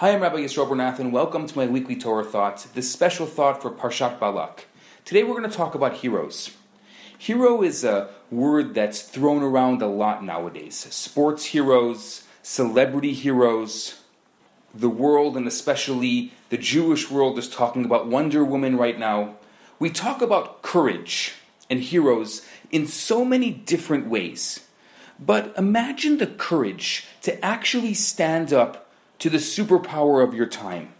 Hi, I'm Rabbi Yisroel Bernath, and welcome to my weekly Torah thought, this special thought for Parshat Balak. Today we're going to talk about heroes. Hero is a word that's thrown around a lot nowadays. Sports heroes, celebrity heroes, the world, and especially the Jewish world, is talking about Wonder Woman right now. We talk about courage and heroes in so many different ways. But imagine the courage to actually stand up to the superpower of your time.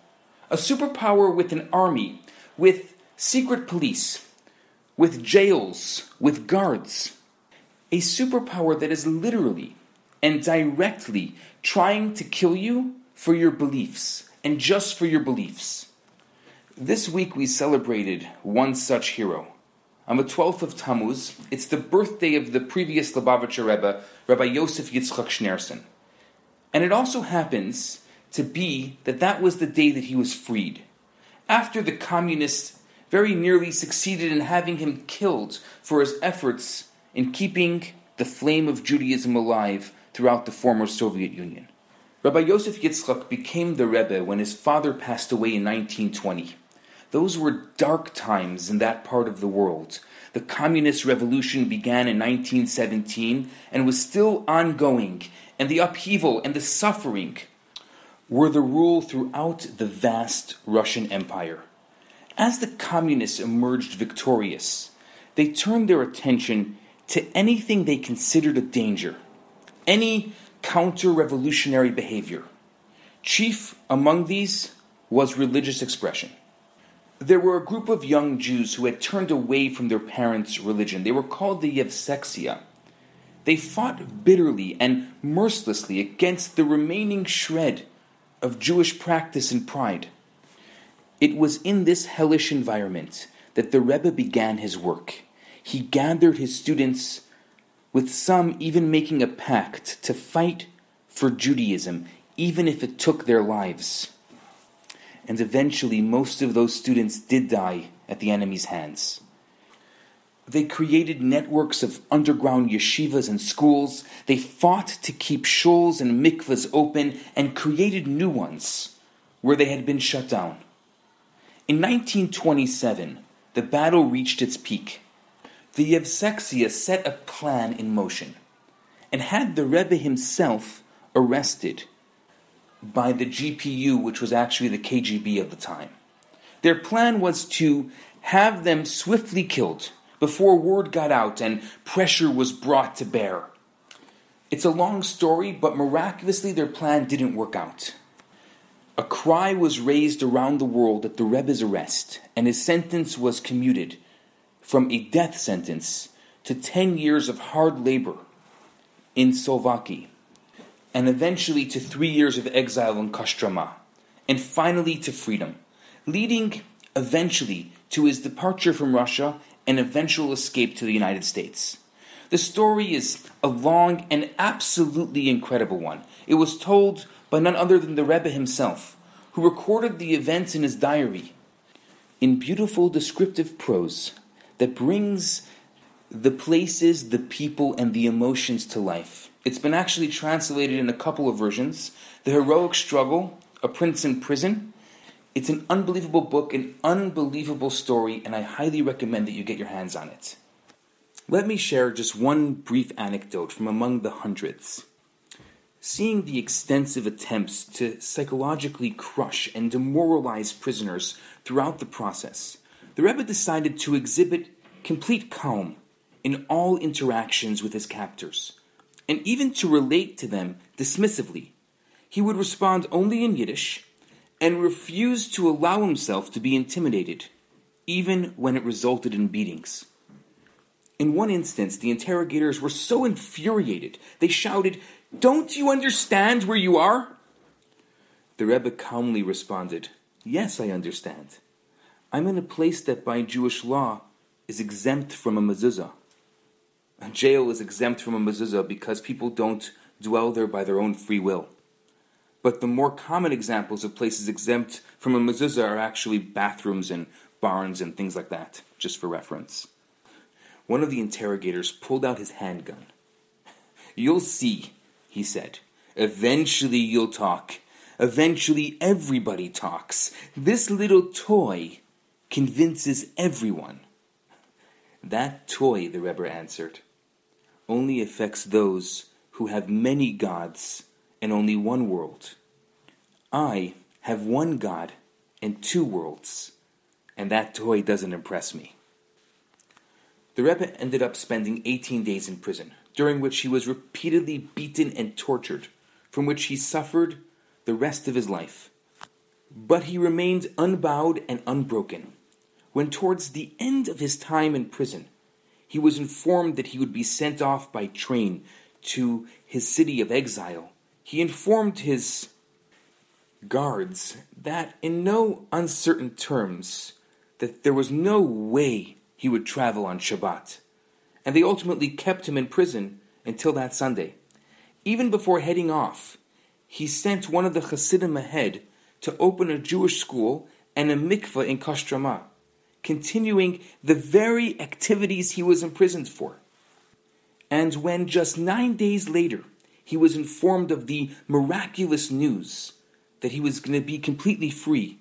A superpower with an army, with secret police, with jails, with guards. A superpower that is literally and directly trying to kill you for your beliefs, and just for your beliefs. This week we celebrated one such hero. On the 12th of Tammuz, it's the birthday of the previous Lubavitcher Rebbe, Rabbi Yosef Yitzchak Schneerson. And it also happens to be that that was the day that he was freed. After the communists very nearly succeeded in having him killed for his efforts in keeping the flame of Judaism alive throughout the former Soviet Union. Rabbi Yosef Yitzchak became the Rebbe when his father passed away in 1920. Those were dark times in that part of the world. The communist revolution began in 1917 and was still ongoing, and the upheaval and the suffering were the rule throughout the vast Russian Empire. As the communists emerged victorious, they turned their attention to anything they considered a danger, any counter revolutionary behavior. Chief among these was religious expression. There were a group of young Jews who had turned away from their parents' religion. They were called the Yevsektsia. They fought bitterly and mercilessly against the remaining shred of Jewish practice and pride. It was in this hellish environment that the Rebbe began his work. He gathered his students, with some even making a pact to fight for Judaism, even if it took their lives. And eventually, most of those students did die at the enemy's hands. They created networks of underground yeshivas and schools. They fought to keep shuls and mikvahs open and created new ones where they had been shut down. In 1927, the battle reached its peak. The Yevsektsia set a plan in motion and had the Rebbe himself arrested by the GPU, which was actually the KGB of the time. Their plan was to have them swiftly killed before word got out and pressure was brought to bear. It's a long story, but miraculously their plan didn't work out. A cry was raised around the world at the Rebbe's arrest, and his sentence was commuted from a death sentence to 10 years of hard labor in Solovki, and eventually to three years of exile in Kostroma, and finally to freedom, leading eventually to his departure from Russia and eventual escape to the United States. The story is a long and absolutely incredible one. It was told by none other than the Rebbe himself, who recorded the events in his diary in beautiful descriptive prose that brings the places, the people, and the emotions to life. It's been actually translated in a couple of versions The Heroic Struggle, A Prince in Prison, it's an unbelievable book, an unbelievable story, and I highly recommend that you get your hands on it. Let me share just one brief anecdote from among the hundreds. Seeing the extensive attempts to psychologically crush and demoralize prisoners throughout the process, the Rebbe decided to exhibit complete calm in all interactions with his captors, and even to relate to them dismissively. He would respond only in Yiddish and refused to allow himself to be intimidated, even when it resulted in beatings. In one instance, the interrogators were so infuriated, they shouted, Don't you understand where you are? The Rebbe calmly responded, Yes, I understand. I'm in a place that by Jewish law is exempt from a mezuzah. A jail is exempt from a mezuzah because people don't dwell there by their own free will. But the more common examples of places exempt from a mezuzah are actually bathrooms and barns and things like that, just for reference. One of the interrogators pulled out his handgun. You'll see, he said. Eventually you'll talk. Eventually, everybody talks. This little toy convinces everyone. That toy, the Rebbe answered, only affects those who have many gods and only one world. I have one God and two worlds, and that toy doesn't impress me. The Rebbe ended up spending 18 days in prison, during which he was repeatedly beaten and tortured, from which he suffered the rest of his life. But he remained unbowed and unbroken. When towards the end of his time in prison, he was informed that he would be sent off by train to his city of exile, he informed his guards that in no uncertain terms that there was no way he would travel on Shabbat, and they ultimately kept him in prison until that Sunday. Even before heading off, he sent one of the Hasidim ahead to open a Jewish school and a mikveh in Kostroma, continuing the very activities he was imprisoned for. And when just nine days later he was informed of the miraculous news that he was going to be completely free,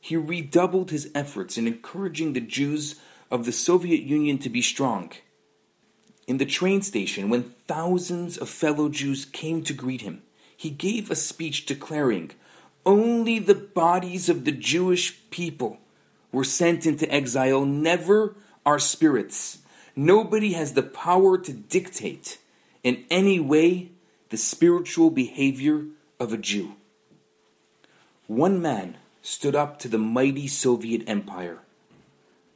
he redoubled his efforts in encouraging the Jews of the Soviet Union to be strong. In the train station, when thousands of fellow Jews came to greet him, he gave a speech declaring, Only the bodies of the Jewish people were sent into exile, never our spirits. Nobody has the power to dictate in any way the spiritual behavior of a Jew. One man stood up to the mighty Soviet Empire,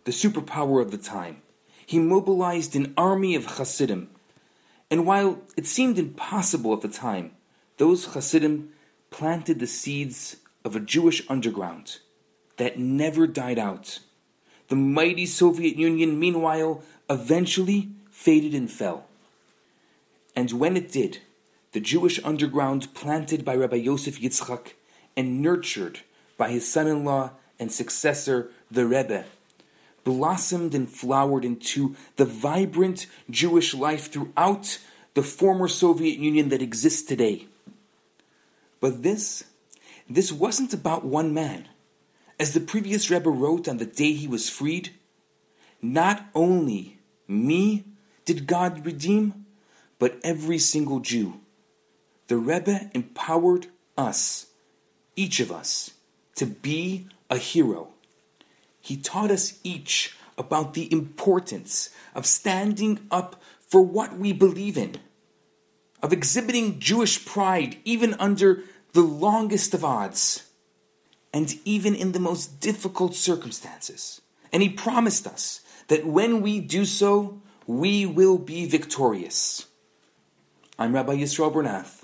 the superpower of the time. He mobilized an army of Hasidim, and while it seemed impossible at the time, those Hasidim planted the seeds of a Jewish underground that never died out. The mighty Soviet Union, meanwhile, eventually faded and fell. And when it did, the Jewish underground planted by Rabbi Yosef Yitzchak and nurtured by his son in law and successor, the Rebbe, blossomed and flowered into the vibrant Jewish life throughout the former Soviet Union that exists today. But this, this wasn't about one man. As the previous Rebbe wrote on the day he was freed, not only me did God redeem, but every single Jew. The Rebbe empowered us, each of us, to be a hero. He taught us each about the importance of standing up for what we believe in, of exhibiting Jewish pride even under the longest of odds, and even in the most difficult circumstances. And he promised us that when we do so, we will be victorious. I'm Rabbi Yisrael Bernath.